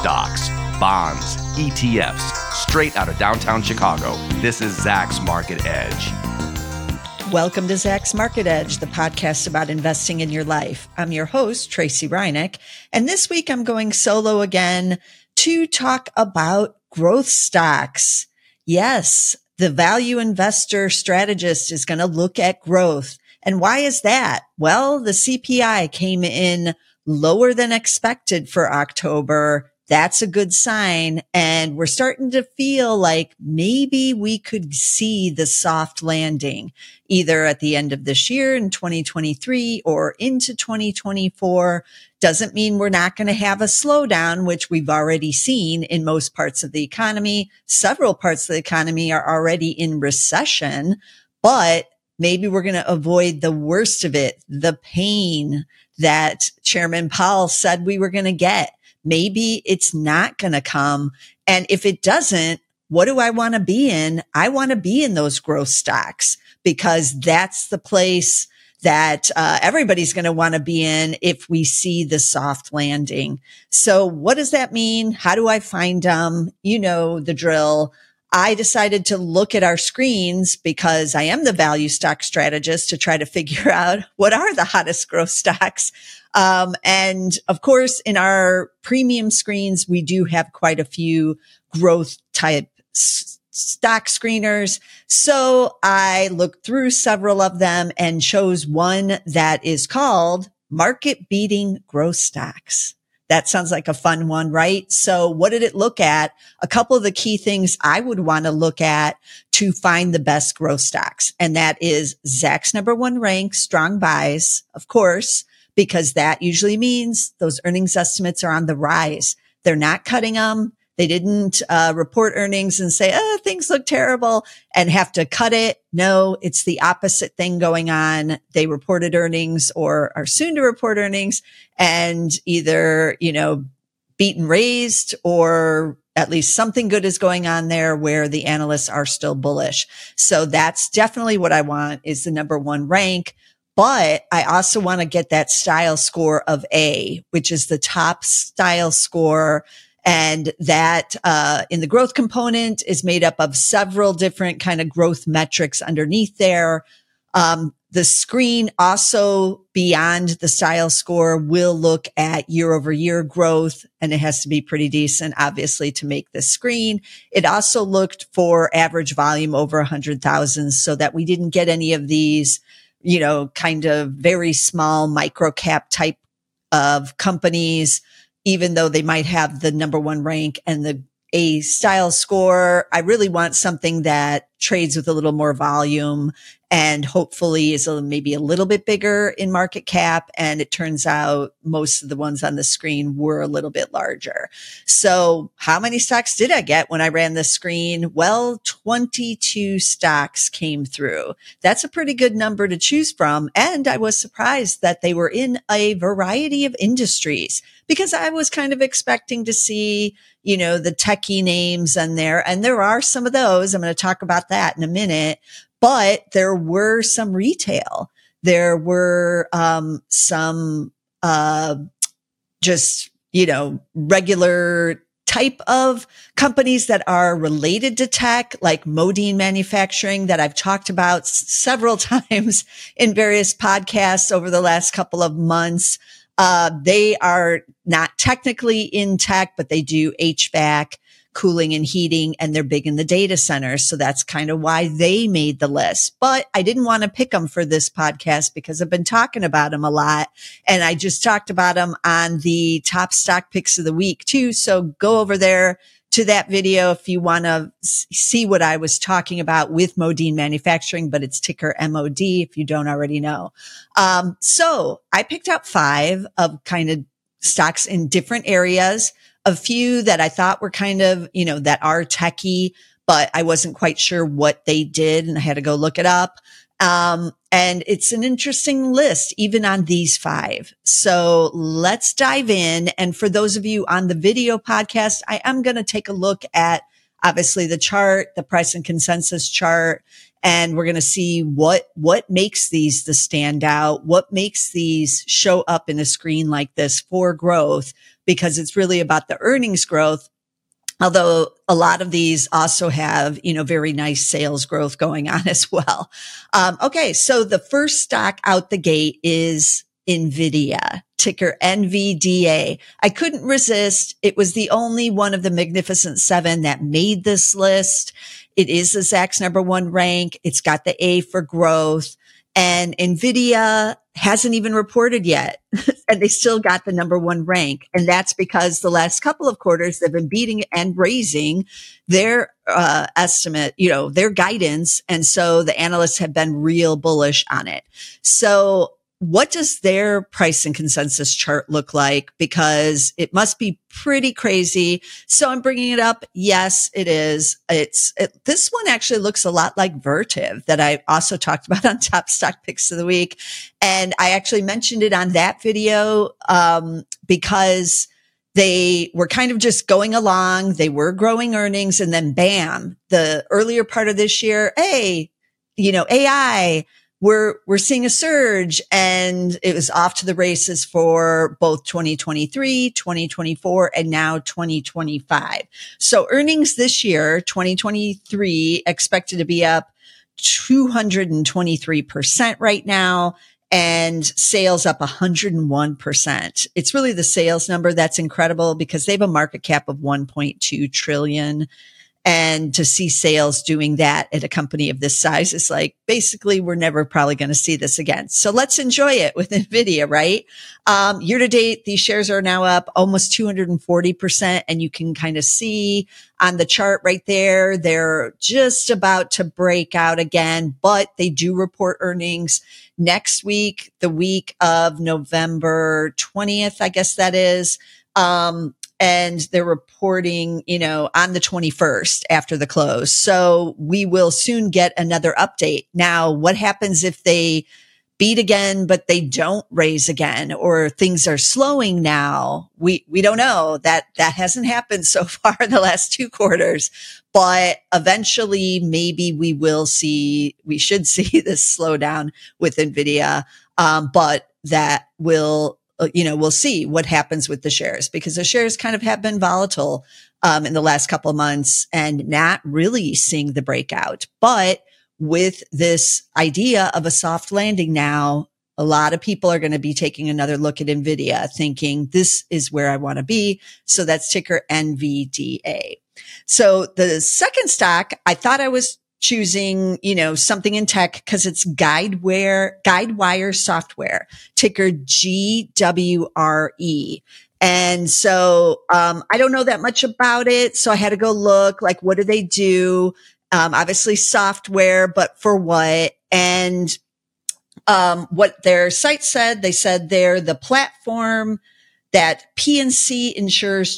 stocks, bonds, ETFs, straight out of downtown Chicago. This is Zacks Market Edge. Welcome to Zacks Market Edge, the podcast about investing in your life. I'm your host, Tracey Ryniec, and this week I'm going solo again to talk about growth stocks. Yes, the value investor strategist is going to look at growth. And why is that? Well, the CPI came in lower than expected for October. That's a good sign. And we're starting to feel like maybe we could see the soft landing either at the end of this year in 2023 or into 2024. Doesn't mean we're not going to have a slowdown, which we've already seen in most parts of the economy. Several parts of the economy are already in recession, but maybe we're going to avoid the worst of it, the pain that Chairman Powell said we were going to get. Maybe it's not going to come. And if it doesn't, what do I want to be in? I want to be in those growth stocks because that's the place that uh, everybody's going to want to be in if we see the soft landing. So what does that mean? How do I find them? You know, the drill. I decided to look at our screens because I am the value stock strategist to try to figure out what are the hottest growth stocks. Um, and of course, in our premium screens, we do have quite a few growth type s- stock screeners. So I looked through several of them and chose one that is called market beating growth stocks. That sounds like a fun one, right? So what did it look at? A couple of the key things I would want to look at to find the best growth stocks. And that is Zacks number one rank, strong buys, of course, because that usually means those earnings estimates are on the rise. They're not cutting them. They didn't uh, report earnings and say, oh, things look terrible and have to cut it. No, it's the opposite thing going on. They reported earnings or are soon to report earnings and either, you know, beat and raised or at least something good is going on there where the analysts are still bullish. So that's definitely what I want is the number one rank. But I also want to get that style score of A, which is the top style score and that uh, in the growth component is made up of several different kind of growth metrics underneath there. Um, the screen also beyond the style score will look at year over year growth and it has to be pretty decent, obviously, to make the screen. It also looked for average volume over a hundred thousand so that we didn't get any of these, you know, kind of very small micro cap type of companies even though they might have the number one rank and the a style score. I really want something that trades with a little more volume and hopefully is a, maybe a little bit bigger in market cap. And it turns out most of the ones on the screen were a little bit larger. So how many stocks did I get when I ran the screen? Well, 22 stocks came through. That's a pretty good number to choose from. And I was surprised that they were in a variety of industries because I was kind of expecting to see, you know, the techie names in there. And there are some of those. I'm going to talk about that in a minute but there were some retail. There were um, some uh, just, you know, regular type of companies that are related to tech, like Modine Manufacturing that I've talked about s- several times in various podcasts over the last couple of months. Uh, they are not technically in tech, but they do HVAC cooling and heating and they're big in the data centers. So that's kind of why they made the list. But I didn't want to pick them for this podcast because I've been talking about them a lot and I just talked about them on the top stock picks of the week too. So go over there to that video if you want to see what I was talking about with Modine Manufacturing, but it's ticker MOD if you don't already know. Um, so I picked out five of kind of stocks in different areas a few that I thought were kind of, you know, that are techie, but I wasn't quite sure what they did and I had to go look it up. Um, and it's an interesting list, even on these five. So let's dive in. And for those of you on the video podcast, I am going to take a look at obviously the chart, the price and consensus chart, and we're going to see what what makes these the standout, what makes these show up in a screen like this for growth because it's really about the earnings growth. Although a lot of these also have you know very nice sales growth going on as well. Um, okay so the first stock out the gate is nvidia ticker nvda i couldn't resist. It was the only one of the magnificent seven that made this list. It is the Zacks number one rank. It's got the A for growth and Nvidia hasn't even reported yet and they still got the number one rank. And that's because the last couple of quarters they've been beating and raising their uh, estimate, you know, their guidance. And so the analysts have been real bullish on it. So what does their price and consensus chart look like? Because it must be pretty crazy. So I'm bringing it up. Yes, it is. It's it, this one actually looks a lot like Vertiv that I also talked about on top stock picks of the week. And I actually mentioned it on that video, um, because they were kind of just going along. They were growing earnings and then bam, the earlier part of this year, Hey, you know, AI, we're we're seeing a surge and it was off to the races for both 2023 2024 and now 2025 so earnings this year 2023 expected to be up 223% right now and sales up 101%. It's really the sales number that's incredible because they have a market cap of 1.2 trillion and to see sales doing that at a company of this size is like basically we're never probably going to see this again. So let's enjoy it with Nvidia, right? Um, year to date, these shares are now up almost 240%. And you can kind of see on the chart right there, they're just about to break out again, but they do report earnings next week, the week of November 20th, I guess that is. Um, and they're reporting, you know, on the 21st after the close. So we will soon get another update. Now, what happens if they beat again, but they don't raise again or things are slowing now? We, we don't know that that hasn't happened so far in the last two quarters, but eventually maybe we will see, we should see this slowdown with NVIDIA. Um, but that will you know, we'll see what happens with the shares because the shares kind of have been volatile um, in the last couple of months and not really seeing the breakout. But with this idea of a soft landing now, a lot of people are going to be taking another look at NVIDIA thinking this is where I want to be. So that's ticker NVDA. So the second stock, I thought I was choosing, you know, something in tech because it's Guidewire, Guidewire software, ticker GWRE. And so, um, I don't know that much about it. So I had to go look, like, what do they do? Um, obviously software, but for what? And, um, what their site said, they said they're the platform that P&C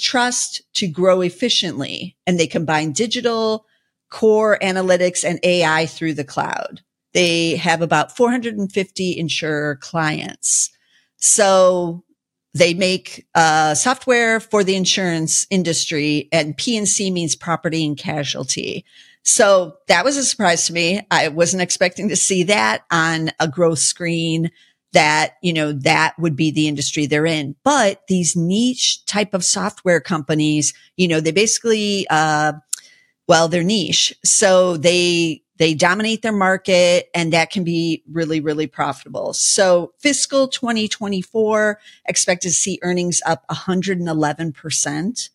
trust to grow efficiently and they combine digital, core analytics and AI through the cloud. They have about 450 insurer clients. So they make uh, software for the insurance industry and P&C means property and casualty. So that was a surprise to me. I wasn't expecting to see that on a growth screen that, you know, that would be the industry they're in. But these niche type of software companies, you know, they basically, uh, well, they're niche. So they, they dominate their market and that can be really, really profitable. So fiscal 2024 expected to see earnings up 111%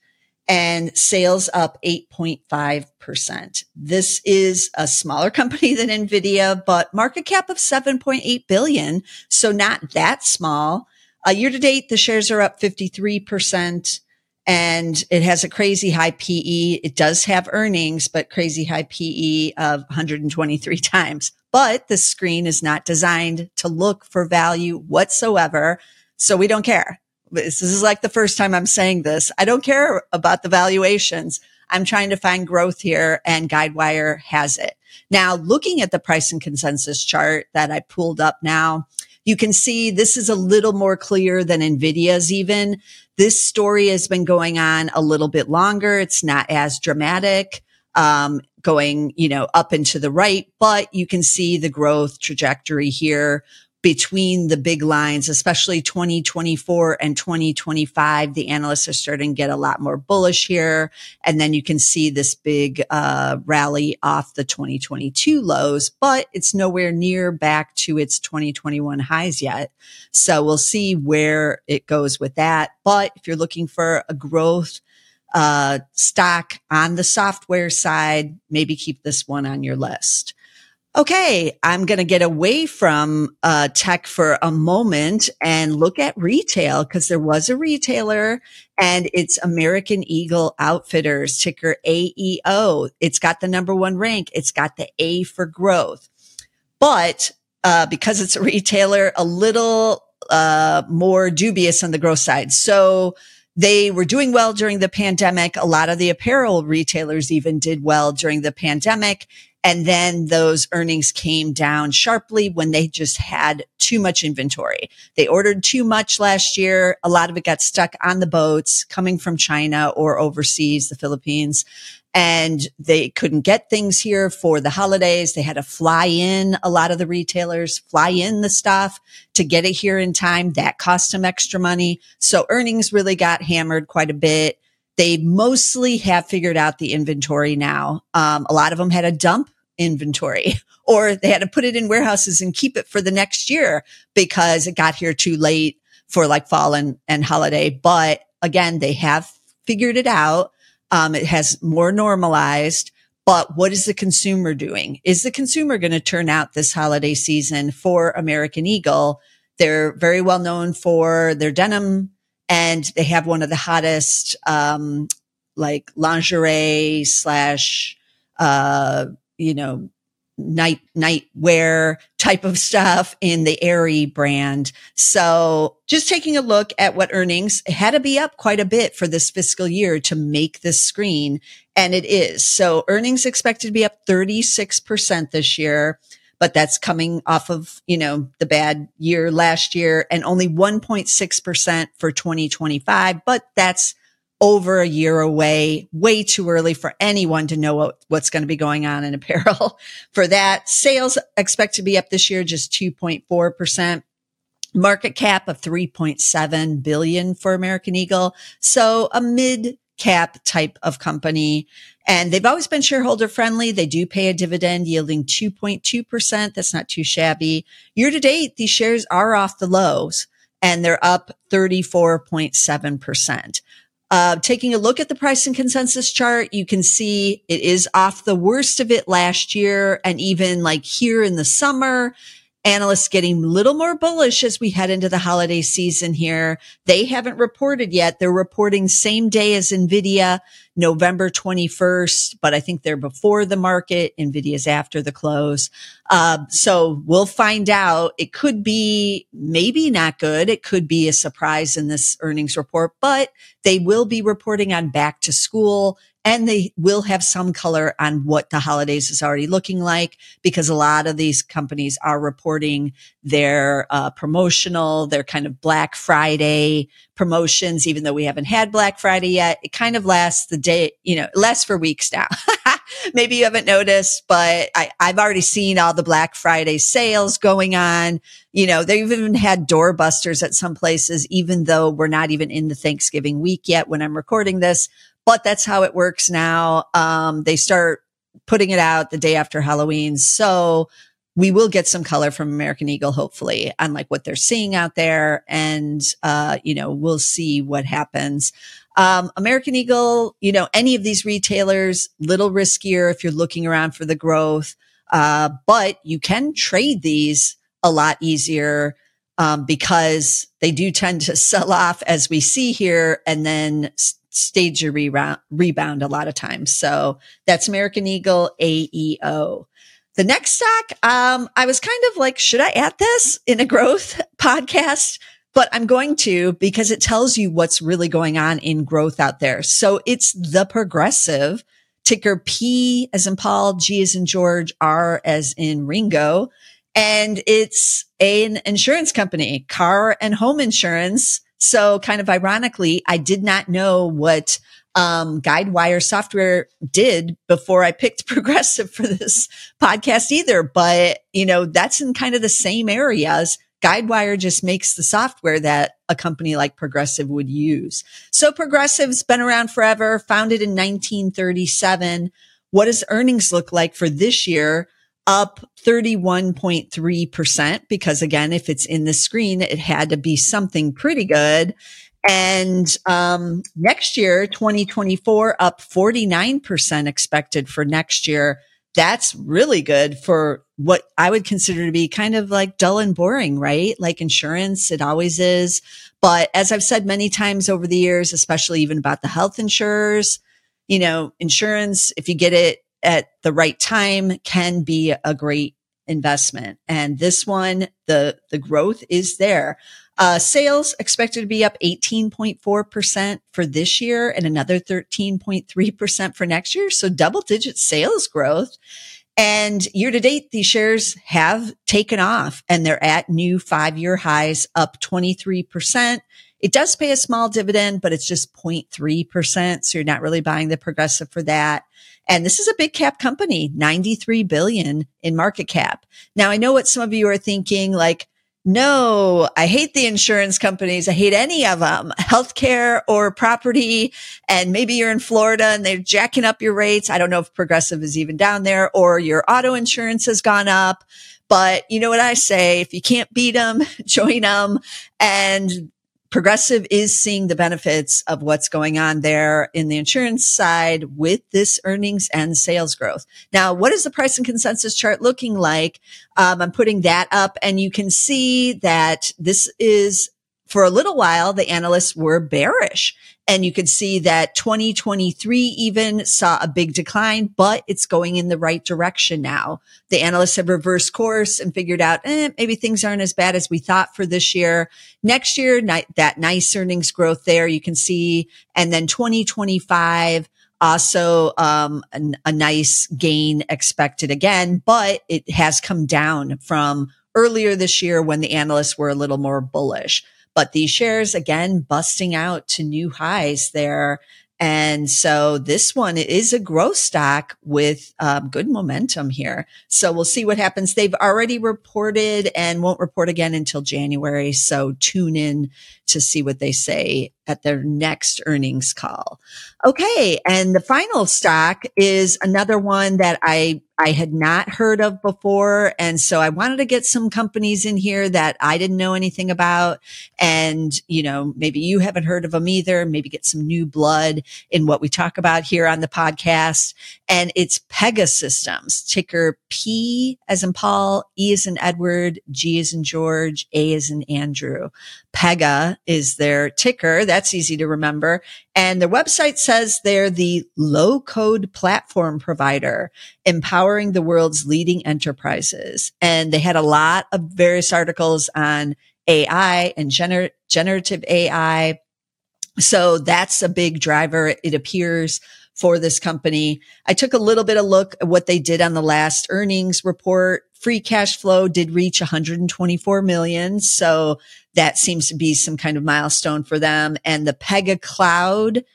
and sales up 8.5%. This is a smaller company than Nvidia, but market cap of 7.8 billion. So not that small. Uh, year to date, the shares are up 53% and it has a crazy high PE. It does have earnings, but crazy high PE of 123 times. But the screen is not designed to look for value whatsoever. So we don't care. This is like the first time I'm saying this. I don't care about the valuations. I'm trying to find growth here and Guidewire has it. Now looking at the price and consensus chart that I pulled up now, you can see this is a little more clear than NVIDIA's even. This story has been going on a little bit longer. It's not as dramatic. um, going, you know, up and to the right, but you can see the growth trajectory here between the big lines, especially 2024 and 2025. The analysts are starting to get a lot more bullish here. And then you can see this big uh, rally off the 2022 lows, but it's nowhere near back to its 2021 highs yet. So we'll see where it goes with that. But if you're looking for a growth, uh, stock on the software side, maybe keep this one on your list okay, I'm going to get away from uh, tech for a moment and look at retail because there was a retailer and it's American Eagle Outfitters, ticker AEO. It's got the number one rank. It's got the A for growth. But uh, because it's a retailer, a little uh, more dubious on the growth side. So they were doing well during the pandemic. A lot of the apparel retailers even did well during the pandemic. And then those earnings came down sharply when they just had too much inventory. They ordered too much last year. A lot of it got stuck on the boats coming from China or overseas, the Philippines. And they couldn't get things here for the holidays. They had to fly in a lot of the retailers, fly in the stuff to get it here in time. That cost them extra money. So earnings really got hammered quite a bit. They mostly have figured out the inventory now. Um, a lot of them had a dump inventory or they had to put it in warehouses and keep it for the next year because it got here too late for like fall and, and holiday. But again, they have figured it out. Um, it has more normalized. But what is the consumer doing? Is the consumer going to turn out this holiday season for American Eagle? They're very well known for their denim and they have one of the hottest, um, like lingerie slash, uh, you know, night night wear type of stuff in the Aerie brand. So just taking a look at what earnings had to be up quite a bit for this fiscal year to make this screen. And it is. So earnings expected to be up 36% this year. But that's coming off of, you know, the bad year last year and only 1.6% for 2025. But that's over a year away, way too early for anyone to know what, what's going to be going on in apparel. for that, sales expect to be up this year just 2.4%. Market cap of 3.7 billion for American Eagle. So a mid cap type of company. And they've always been shareholder friendly. They do pay a dividend yielding 2.2%. That's not too shabby. Year to date, these shares are off the lows and they're up 34.7%. Uh, taking a look at the price and consensus chart, you can see it is off the worst of it last year and even like here in the summer analysts getting a little more bullish as we head into the holiday season here. They haven't reported yet. They're reporting same day as NVIDIA, November 21st, but I think they're before the market. NVIDIA's after the close. Uh, so we'll find out. It could be maybe not good. It could be a surprise in this earnings report, but they will be reporting on back to school and they will have some color on what the holidays is already looking like because a lot of these companies are reporting their uh, promotional, their kind of Black Friday promotions, even though we haven't had Black Friday yet. It kind of lasts the day, you know, lasts for weeks now. Maybe you haven't noticed, but I, I've already seen all the Black Friday sales going on. You know, they've even had doorbusters at some places, even though we're not even in the Thanksgiving week yet when I'm recording this but that's how it works now. Um, they start putting it out the day after Halloween. So we will get some color from American Eagle, hopefully, on like what they're seeing out there. And, uh, you know, we'll see what happens. Um, American Eagle, you know, any of these retailers, little riskier if you're looking around for the growth. Uh, but you can trade these a lot easier. Um, because they do tend to sell off as we see here and then stage a rebound, rebound a lot of times. So that's American Eagle AEO. The next stock, um, I was kind of like, should I add this in a growth podcast? But I'm going to because it tells you what's really going on in growth out there. So it's the progressive ticker P as in Paul, G as in George, R as in Ringo. And it's an insurance company, car and home insurance So kind of ironically, I did not know what um, Guidewire software did before I picked Progressive for this podcast either. But, you know, that's in kind of the same areas. Guidewire just makes the software that a company like Progressive would use. So Progressive's been around forever, founded in 1937. What does earnings look like for this year? Up 31.3%. Because again, if it's in the screen, it had to be something pretty good. And um, next year, 2024, up 49% expected for next year. That's really good for what I would consider to be kind of like dull and boring, right? Like insurance, it always is. But as I've said many times over the years, especially even about the health insurers, you know, insurance, if you get it at the right time, can be a great investment. And this one, the, the growth is there. Uh, sales expected to be up 18.4% for this year and another 13.3% for next year. So double digit sales growth. And year to date, these shares have taken off and they're at new five year highs up 23%. It does pay a small dividend, but it's just 0.3%. So you're not really buying the progressive for that. And this is a big cap company, 93 billion in market cap. Now I know what some of you are thinking, like, no, I hate the insurance companies. I hate any of them, healthcare or property. And maybe you're in Florida and they're jacking up your rates. I don't know if progressive is even down there or your auto insurance has gone up. But you know what I say? If you can't beat them, join them. And Progressive is seeing the benefits of what's going on there in the insurance side with this earnings and sales growth. Now, what is the price and consensus chart looking like? Um, I'm putting that up and you can see that this is for a little while, the analysts were bearish and you could see that 2023 even saw a big decline, but it's going in the right direction now. The analysts have reversed course and figured out, eh, maybe things aren't as bad as we thought for this year. Next year, that nice earnings growth there you can see. And then 2025, also um, a, a nice gain expected again, but it has come down from earlier this year when the analysts were a little more bullish. But these shares again busting out to new highs there. And so this one is a growth stock with um, good momentum here. So we'll see what happens. They've already reported and won't report again until January. So tune in to see what they say at their next earnings call. Okay. And the final stock is another one that I, I had not heard of before. And so I wanted to get some companies in here that I didn't know anything about. And, you know, maybe you haven't heard of them either. Maybe get some new blood in what we talk about here on the podcast. And it's Pegasystems, ticker P as in Paul, E as in Edward, G as in George, A as in Andrew. Pega is their ticker. That's easy to remember. And their website says they're the low code platform provider, empowering the world's leading enterprises. And they had a lot of various articles on AI and gener- generative AI. So that's a big driver. It appears for this company. I took a little bit of look at what they did on the last earnings report. Free cash flow did reach 124 million. So that seems to be some kind of milestone for them. And the Pega Cloud,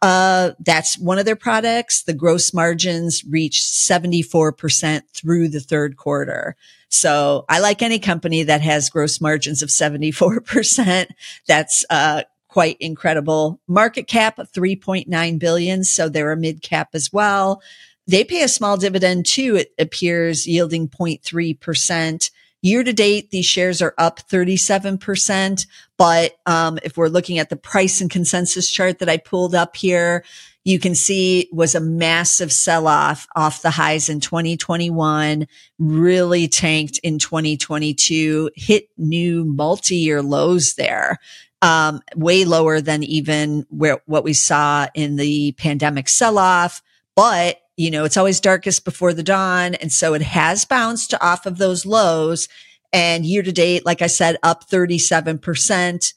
uh, that's one of their products. The gross margins reached 74% through the third quarter. So I like any company that has gross margins of 74%. That's, uh, quite incredible. Market cap of 3.9 billion. So they're a mid cap as well. They pay a small dividend too. It appears yielding 0.3%. Year to date, these shares are up 37%. But um, if we're looking at the price and consensus chart that I pulled up here, you can see was a massive sell off off the highs in 2021, really tanked in 2022, hit new multi year lows there um, way lower than even where what we saw in the pandemic sell off. But you know, it's always darkest before the dawn. And so it has bounced off of those lows and year to date, like I said, up 37%.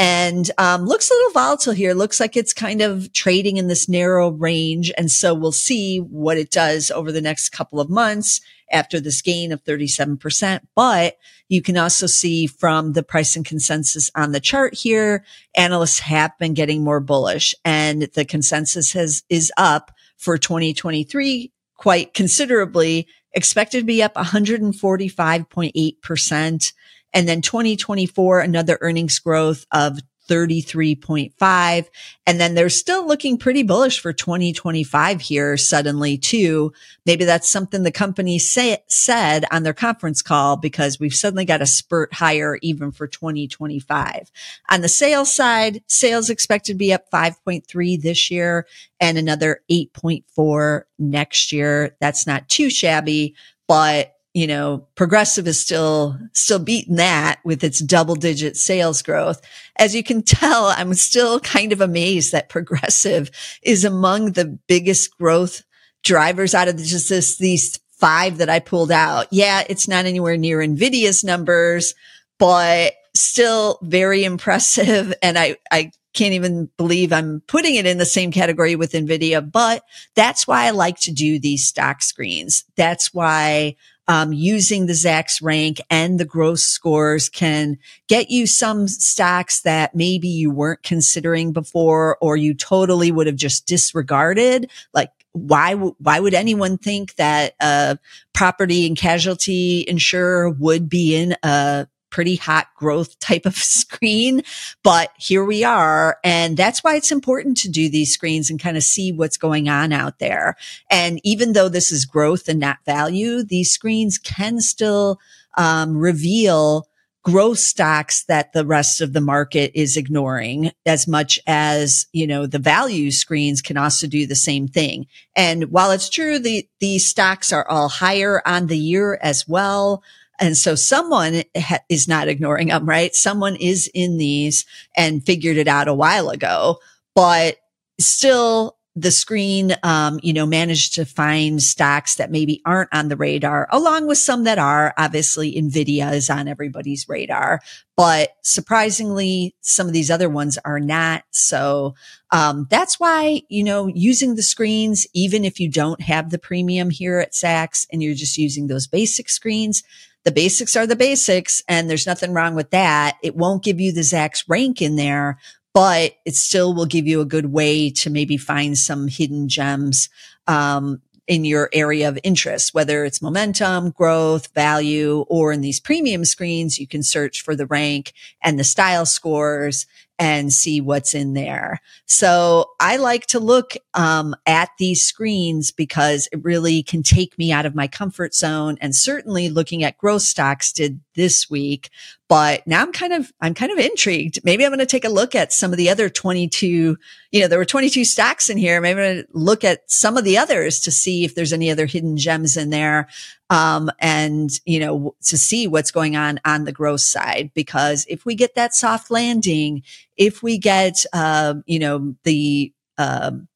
and um, looks a little volatile here. Looks like it's kind of trading in this narrow range. And so we'll see what it does over the next couple of months after this gain of 37%. But you can also see from the price and consensus on the chart here, analysts have been getting more bullish and the consensus has is up for 2023 quite considerably, expected to be up 145.8%. And then 2024, another earnings growth of 33.5. And then they're still looking pretty bullish for 2025 here suddenly too. Maybe that's something the company say, said on their conference call because we've suddenly got a spurt higher even for 2025. On the sales side, sales expected to be up 5.3 this year and another 8.4 next year. That's not too shabby, but you know, progressive is still, still beating that with its double digit sales growth. As you can tell, I'm still kind of amazed that progressive is among the biggest growth drivers out of just this, these five that I pulled out. Yeah, it's not anywhere near Nvidia's numbers, but still very impressive. And I, I can't even believe I'm putting it in the same category with Nvidia, but that's why I like to do these stock screens. That's why um, using the Zacks rank and the growth scores can get you some stocks that maybe you weren't considering before or you totally would have just disregarded. Like why, why would anyone think that a property and casualty insurer would be in a pretty hot growth type of screen. But here we are. And that's why it's important to do these screens and kind of see what's going on out there. And even though this is growth and not value, these screens can still um, reveal growth stocks that the rest of the market is ignoring as much as, you know, the value screens can also do the same thing. And while it's true, the, these stocks are all higher on the year as well. And so someone ha- is not ignoring them, right? Someone is in these and figured it out a while ago, but still the screen, um, you know, managed to find stocks that maybe aren't on the radar, along with some that are. Obviously, Nvidia is on everybody's radar, but surprisingly, some of these other ones are not. So um, that's why you know using the screens, even if you don't have the premium here at Zacks and you're just using those basic screens, the basics are the basics and there's nothing wrong with that. It won't give you the Zacks rank in there, but it still will give you a good way to maybe find some hidden gems, um, in your area of interest, whether it's momentum, growth, value, or in these premium screens, you can search for the rank and the style scores and see what's in there. So I like to look um, at these screens because it really can take me out of my comfort zone. And certainly looking at growth stocks did this week. But now I'm kind of, I'm kind of intrigued. Maybe I'm going to take a look at some of the other 22, you know, there were 22 stacks in here. Maybe I'm going to look at some of the others to see if there's any other hidden gems in there. Um, and, you know, to see what's going on on the growth side. Because if we get that soft landing, if we get, uh, you know, the, um,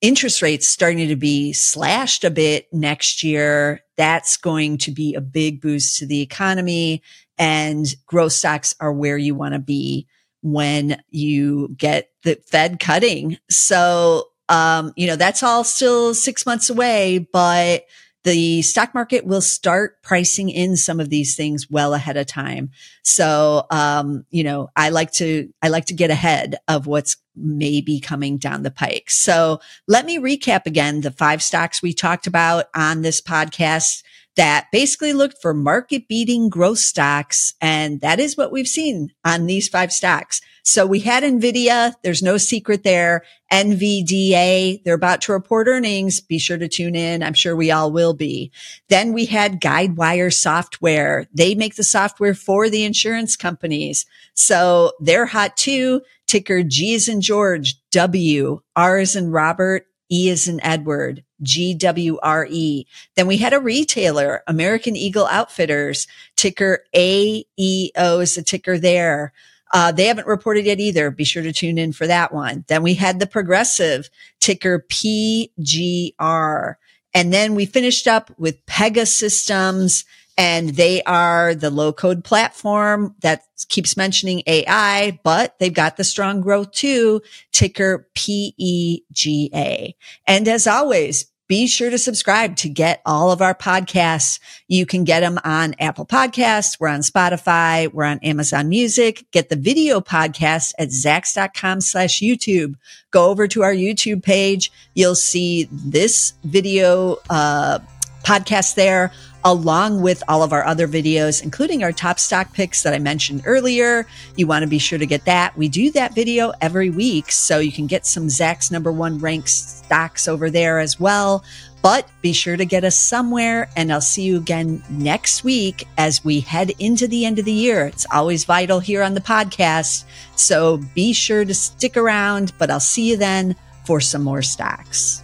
interest rates starting to be slashed a bit next year, that's going to be a big boost to the economy and growth stocks are where you want to be when you get the Fed cutting. So, um, you know, that's all still six months away, but the stock market will start pricing in some of these things well ahead of time. So, um, you know, I like to, I like to get ahead of what's maybe coming down the pike. So let me recap again the five stocks we talked about on this podcast that basically looked for market beating growth stocks. And that is what we've seen on these five stocks. So we had NVIDIA. There's no secret there. NVDA. They're about to report earnings. Be sure to tune in. I'm sure we all will be. Then we had Guidewire software. They make the software for the insurance companies. So they're hot too. Ticker G is in George, W, R is in Robert, E is an Edward, GWRE. Then we had a retailer, American Eagle Outfitters, ticker AEO is the ticker there. Uh, they haven't reported yet either. Be sure to tune in for that one. Then we had the progressive ticker PGR. And then we finished up with Pegasystems and they are the low code platform that keeps mentioning AI, but they've got the strong growth too, ticker PEGA. And as always, be sure to subscribe to get all of our podcasts. You can get them on Apple Podcasts. We're on Spotify. We're on Amazon Music. Get the video podcast at zacks.com slash YouTube. Go over to our YouTube page. You'll see this video, uh, podcast there along with all of our other videos, including our top stock picks that I mentioned earlier. You want to be sure to get that. We do that video every week, so you can get some Zacks number one ranked stocks over there as well. But be sure to get us somewhere, and I'll see you again next week as we head into the end of the year. It's always vital here on the podcast. So be sure to stick around, but I'll see you then for some more stocks.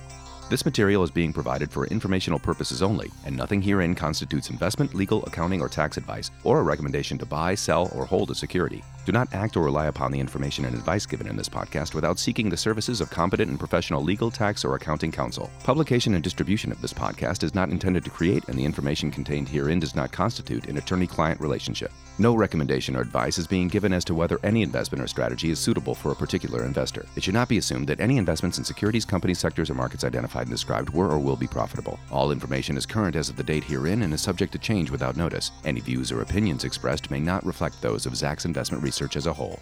This material is being provided for informational purposes only, and nothing herein constitutes investment, legal, accounting, or tax advice, or a recommendation to buy, sell, or hold a security. Do not act or rely upon the information and advice given in this podcast without seeking the services of competent and professional legal, tax, or accounting counsel. Publication and distribution of this podcast is not intended to create, and the information contained herein does not constitute an attorney client relationship. No recommendation or advice is being given as to whether any investment or strategy is suitable for a particular investor. It should not be assumed that any investments in securities, companies, sectors, or markets identified and described were or will be profitable. All information is current as of the date herein and is subject to change without notice. Any views or opinions expressed may not reflect those of Zacks Investment Research as a whole.